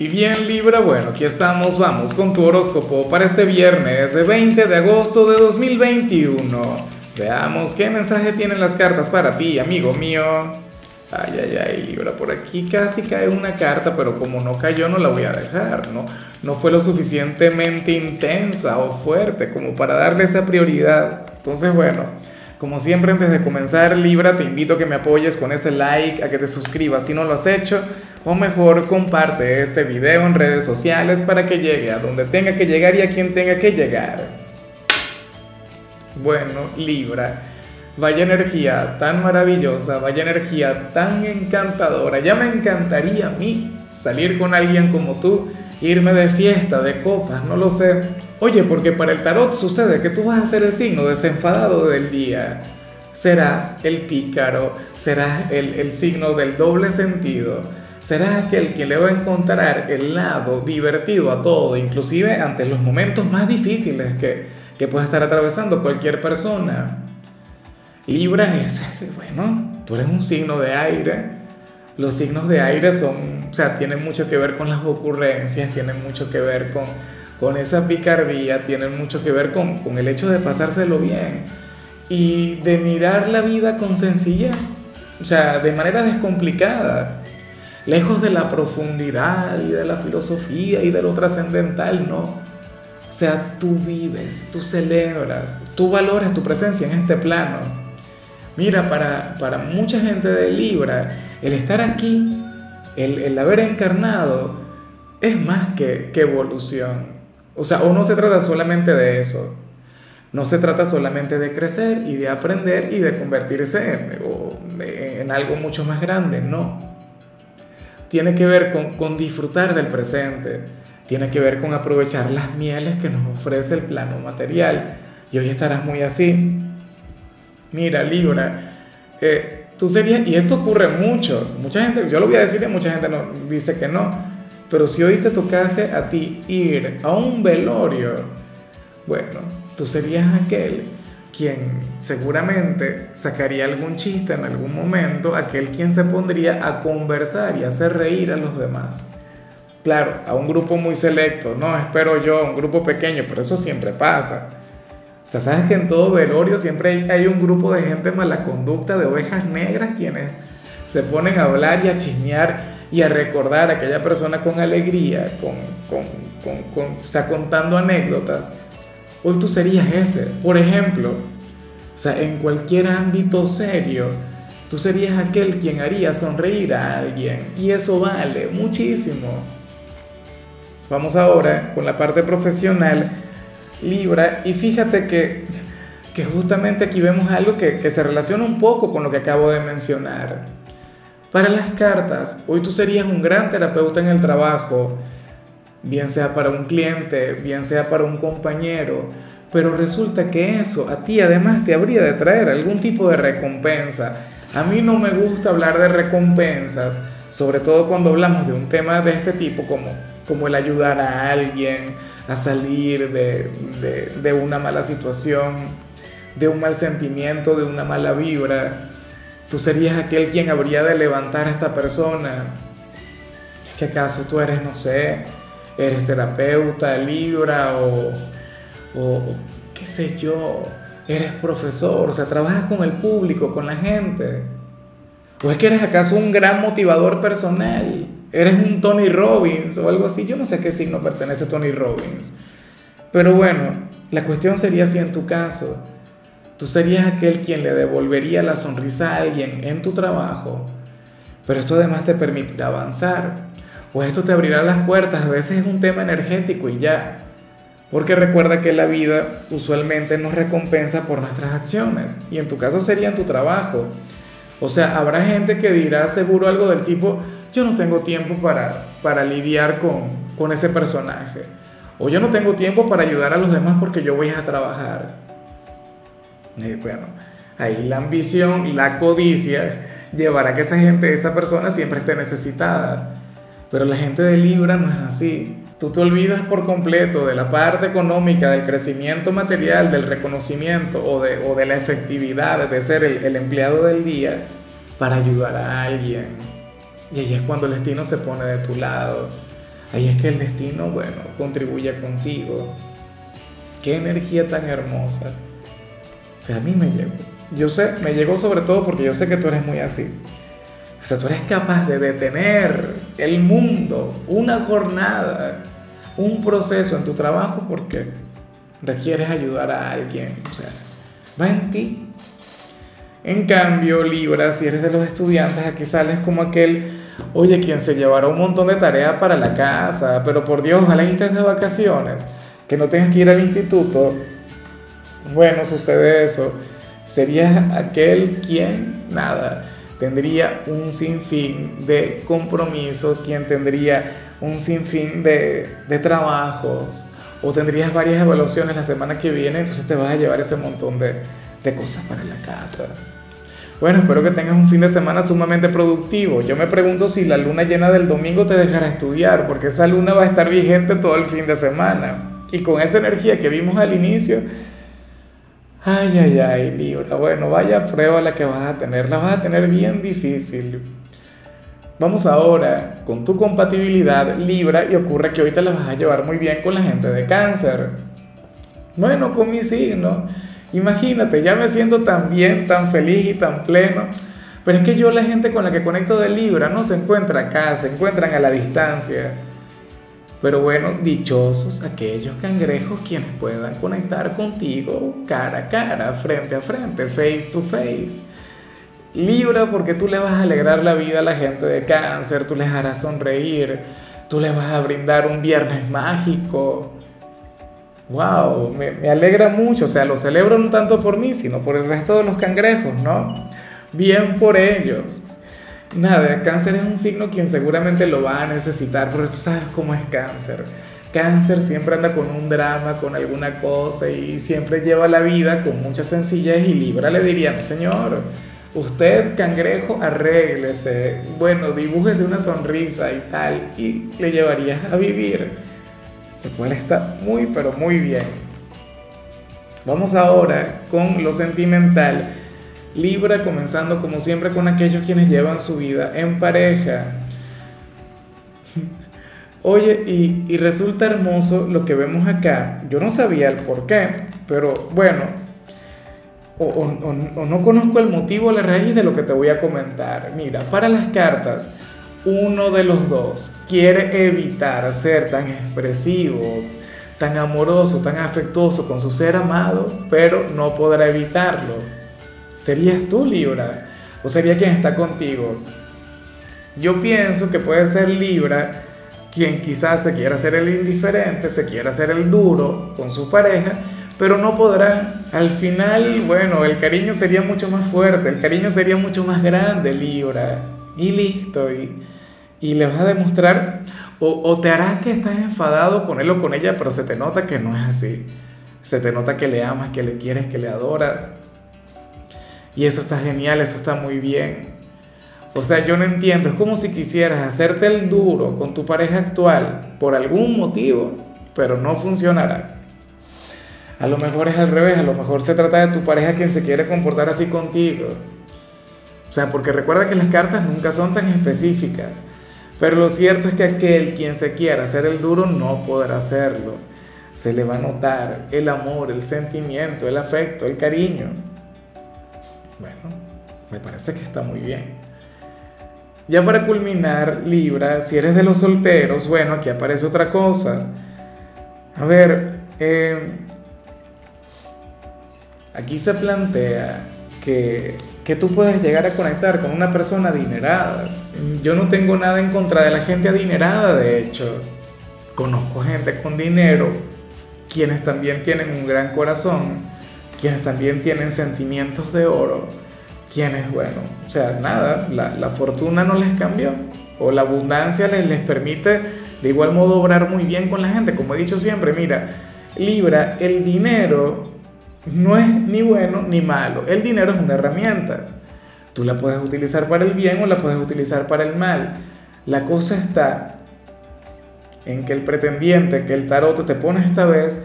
Y bien Libra, bueno, aquí estamos, vamos con tu horóscopo para este viernes, 20 de agosto de 2021. Veamos qué mensaje tienen las cartas para ti, amigo mío. Ay, ay, ay, Libra, por aquí casi cae una carta, pero como no cayó no la voy a dejar, ¿no? No fue lo suficientemente intensa o fuerte como para darle esa prioridad. Entonces, bueno. Como siempre, antes de comenzar, Libra, te invito a que me apoyes con ese like, a que te suscribas si no lo has hecho, o mejor comparte este video en redes sociales para que llegue a donde tenga que llegar y a quien tenga que llegar. Bueno, Libra, vaya energía tan maravillosa, vaya energía tan encantadora. Ya me encantaría a mí salir con alguien como tú, irme de fiesta, de copas, no lo sé Oye, porque para el tarot sucede que tú vas a ser el signo desenfadado del día. Serás el pícaro, serás el, signo del doble sentido, serás aquel que le va a encontrar el lado divertido a todo, inclusive ante los momentos más difíciles que, que pueda estar atravesando cualquier persona. Libra es, bueno, tú eres un signo de aire. Los signos de aire son, o sea, tienen mucho que ver con las ocurrencias, tienen mucho que ver con con esa picardía tienen mucho que ver con, con el hecho de pasárselo bien y de mirar la vida con sencillez, o sea, de manera descomplicada, lejos de la profundidad y de la filosofía y de lo trascendental, no. O sea, tú vives, tú celebras, tú valoras tu presencia en este plano. Mira, para, para mucha gente de Libra, el estar aquí, el, el haber encarnado, es más que, que evolución. O sea, o no se trata solamente de eso. No se trata solamente de crecer y de aprender y de convertirse en, en algo mucho más grande, no. Tiene que ver con, con disfrutar del presente, tiene que ver con aprovechar las mieles que nos ofrece el plano material. Y hoy estarás muy así. Mira, Libra, eh, tú serías, y esto ocurre mucho, mucha gente, yo lo voy a decir y mucha gente no, dice que no, pero si hoy te tocase a ti ir a un velorio, bueno, tú serías aquel quien seguramente sacaría algún chiste en algún momento, aquel quien se pondría a conversar y hacer reír a los demás. Claro, a un grupo muy selecto, no, espero yo, un grupo pequeño, pero eso siempre pasa. O sea, sabes que en todo velorio siempre hay, hay un grupo de gente mala conducta, de ovejas negras, quienes se ponen a hablar y a chismear y a recordar a aquella persona con alegría, con, con, con, con, o sea, contando anécdotas, hoy tú serías ese. Por ejemplo, o sea, en cualquier ámbito serio, tú serías aquel quien haría sonreír a alguien y eso vale muchísimo. Vamos ahora con la parte profesional, Libra, y fíjate que, que justamente aquí vemos algo que, que se relaciona un poco con lo que acabo de mencionar. Para las cartas, hoy tú serías un gran terapeuta en el trabajo, bien sea para un cliente, bien sea para un compañero, pero resulta que eso a ti además te habría de traer algún tipo de recompensa. A mí no me gusta hablar de recompensas, sobre todo cuando hablamos de un tema de este tipo como, como el ayudar a alguien a salir de, de, de una mala situación, de un mal sentimiento, de una mala vibra. Tú serías aquel quien habría de levantar a esta persona. ¿Es que acaso tú eres, no sé, eres terapeuta, libra o, o qué sé yo, eres profesor, o sea, trabajas con el público, con la gente? ¿O es que eres acaso un gran motivador personal? ¿Eres un Tony Robbins o algo así? Yo no sé a qué signo pertenece Tony Robbins. Pero bueno, la cuestión sería si en tu caso Tú serías aquel quien le devolvería la sonrisa a alguien en tu trabajo, pero esto además te permitirá avanzar, o esto te abrirá las puertas, a veces es un tema energético y ya, porque recuerda que la vida usualmente nos recompensa por nuestras acciones, y en tu caso sería en tu trabajo. O sea, habrá gente que dirá seguro algo del tipo, yo no tengo tiempo para, para lidiar con, con ese personaje, o yo no tengo tiempo para ayudar a los demás porque yo voy a trabajar. Y bueno, ahí la ambición, la codicia llevará a que esa gente, esa persona siempre esté necesitada. Pero la gente de Libra no es así. Tú te olvidas por completo de la parte económica, del crecimiento material, del reconocimiento o de, o de la efectividad de ser el, el empleado del día para ayudar a alguien. Y ahí es cuando el destino se pone de tu lado. ahí es que el destino, bueno, contribuye contigo. Qué energía tan hermosa. O sea, a mí me llegó. Yo sé, me llegó sobre todo porque yo sé que tú eres muy así. O sea, tú eres capaz de detener el mundo, una jornada, un proceso en tu trabajo porque requieres ayudar a alguien. O sea, va en ti. En cambio, Libra, si eres de los estudiantes, aquí sales como aquel, oye, quien se llevará un montón de tareas para la casa, pero por Dios, ojalá estés de vacaciones, que no tengas que ir al instituto. Bueno, sucede eso. Serías aquel quien, nada, tendría un sinfín de compromisos, quien tendría un sinfín de, de trabajos, o tendrías varias evaluaciones la semana que viene, entonces te vas a llevar ese montón de, de cosas para la casa. Bueno, espero que tengas un fin de semana sumamente productivo. Yo me pregunto si la luna llena del domingo te dejará estudiar, porque esa luna va a estar vigente todo el fin de semana. Y con esa energía que vimos al inicio, ay, ay, ay, Libra, bueno, vaya prueba la que vas a tener, la vas a tener bien difícil. Vamos ahora con tu compatibilidad Libra y ocurre que ahorita la vas a llevar muy bien con la gente de cáncer. Bueno, con mi signo. Imagínate, ya me siento tan bien, tan feliz y tan pleno. Pero es que yo la gente con la que conecto de Libra no se encuentra acá, se encuentran a la distancia. Pero bueno, dichosos aquellos cangrejos quienes puedan conectar contigo cara a cara, frente a frente, face to face. Libra porque tú le vas a alegrar la vida a la gente de cáncer, tú les harás sonreír, tú les vas a brindar un viernes mágico. ¡Wow! Me, me, alegra mucho, o sea, lo celebro no tanto por mí, sino por el resto de los cangrejos, ¿no? Bien por ellos. Nada, cáncer es un signo quien seguramente lo va a necesitar, porque tú sabes cómo es cáncer. Cáncer siempre anda con un drama, con alguna cosa y siempre lleva la vida con mucha sencillez y Libra le diría, señor, Usted, cangrejo, arréglese, bueno, dibújese una sonrisa y tal, y le llevarías a vivir, lo cual está muy, pero muy bien. Vamos ahora con lo sentimental. Libra comenzando como siempre con aquellos quienes llevan su vida en pareja. Oye, y, resulta hermoso lo que vemos acá. Yo no sabía el por qué, pero bueno, o, no conozco el motivo, la raíz de lo que te voy a comentar. Mira, para las cartas, uno de los dos quiere evitar ser tan expresivo, tan amoroso, tan afectuoso con su ser amado, pero no podrá evitarlo. ¿Serías tú, Libra? ¿O sería quien está contigo? Yo pienso que puede ser Libra quien quizás se quiera hacer el indiferente, se quiera hacer el duro con su pareja, pero no podrá. Al final, bueno, el cariño sería mucho más fuerte, el cariño sería mucho más grande, Libra. Y listo, y, y le vas a demostrar, o, o te harás que estás enfadado con él o con ella, pero se te nota que no es así. Se te nota que le amas, que le quieres, que le adoras. Y eso está genial, eso está muy bien. O sea, yo no entiendo, es como si quisieras hacerte el duro con tu pareja actual por algún motivo, pero no funcionará. A lo mejor es al revés, a lo mejor se trata de tu pareja quien se quiere comportar así contigo. O sea, porque recuerda que las cartas nunca son tan específicas. Pero lo cierto es que aquel quien se quiera hacer el duro no podrá hacerlo. Se le va a notar el amor, el sentimiento, el afecto, el cariño. Bueno, me parece que está muy bien. Ya para culminar, Libra, si eres de los solteros, bueno, aquí aparece otra cosa. A ver, eh, Aquí se plantea que, que tú puedes llegar a conectar con una persona adinerada. Yo no tengo nada en contra de la gente adinerada, de hecho. Conozco gente con dinero, quienes también tienen un gran corazón, quienes también tienen sentimientos de oro, quienes, bueno, o sea, nada, la, la fortuna no les cambió, o la abundancia les, les permite de igual modo obrar muy bien con la gente. Como he dicho siempre, mira, Libra, el dinero no es ni bueno ni malo. El dinero es una herramienta. Tú la puedes utilizar para el bien o la puedes utilizar para el mal. La cosa está en que el pretendiente, que el tarot te pone esta vez,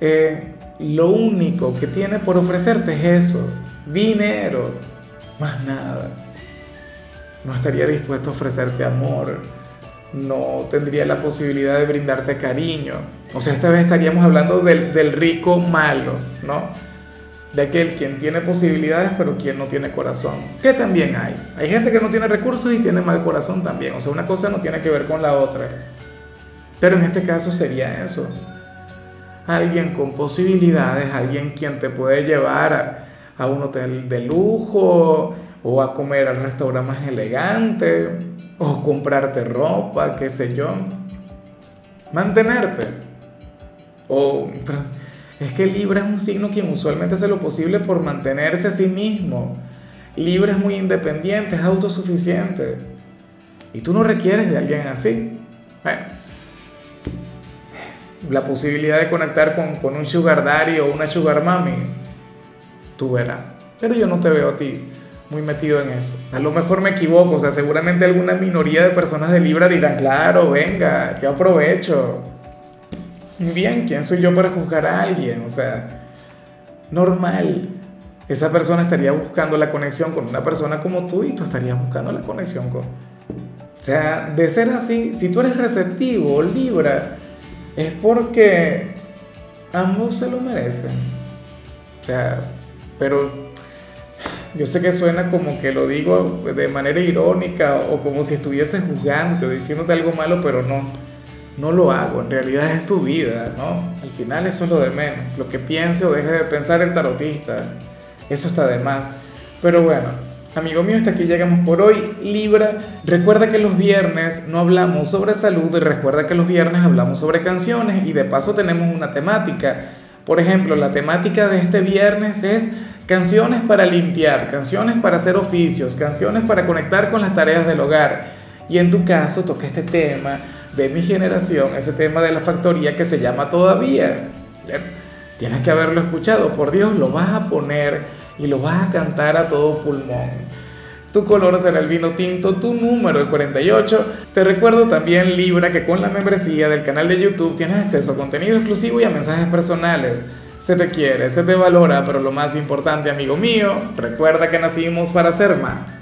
eh, lo único que tiene por ofrecerte es eso, dinero, más nada. No estaría dispuesto a ofrecerte amor, no tendría la posibilidad de brindarte cariño. O sea, esta vez estaríamos hablando del, rico malo, ¿no? De aquel quien tiene posibilidades pero quien no tiene corazón. Que también hay. Hay gente que no tiene recursos y tiene mal corazón también. O sea, una cosa no tiene que ver con la otra. Pero en este caso sería eso. Alguien con posibilidades, alguien quien te puede llevar a, un hotel de lujo o a comer al restaurante más elegante o comprarte ropa, qué sé yo. Mantenerte. O es que Libra es un signo quien usualmente hace lo posible por mantenerse a sí mismo. Libra es muy independiente, es autosuficiente. Y tú no requieres de alguien así. Bueno, la posibilidad de conectar con, con un sugar daddy o una sugar mommy, tú verás. Pero yo no te veo a ti muy metido en eso. A lo mejor me equivoco, o sea, seguramente alguna minoría de personas de Libra dirán, claro, venga, yo aprovecho. Bien, ¿quién soy yo para juzgar a alguien? O sea, normal. Esa persona estaría buscando la conexión con una persona como tú y tú estarías buscando la conexión con... O sea, de ser así, si tú eres receptivo, Libra, es porque ambos se lo merecen. O sea, pero yo sé que suena como que lo digo de manera irónica o como si estuviese juzgando, diciéndote algo malo, pero no, no lo hago. En realidad es tu vida, ¿no? Al final eso es lo de menos. Lo que piense o deje de pensar el tarotista, eso está de más. Pero bueno, amigo mío, hasta aquí llegamos por hoy. Libra, recuerda que los viernes no hablamos sobre salud y recuerda que los viernes hablamos sobre canciones y de paso tenemos una temática. Por ejemplo, la temática de este viernes es canciones para limpiar, canciones para hacer oficios, canciones para conectar con las tareas del hogar. Y en tu caso toqué este tema de mi generación, ese tema de la factoría que se llama todavía. Tienes que haberlo escuchado, por Dios, lo vas a poner y lo vas a cantar a todo pulmón. Tu color será el vino tinto, tu número el 48. Te recuerdo también, Libra, que con la membresía del canal de YouTube tienes acceso a contenido exclusivo y a mensajes personales. Se te quiere, se te valora, pero lo más importante, amigo mío, recuerda que nacimos para ser más.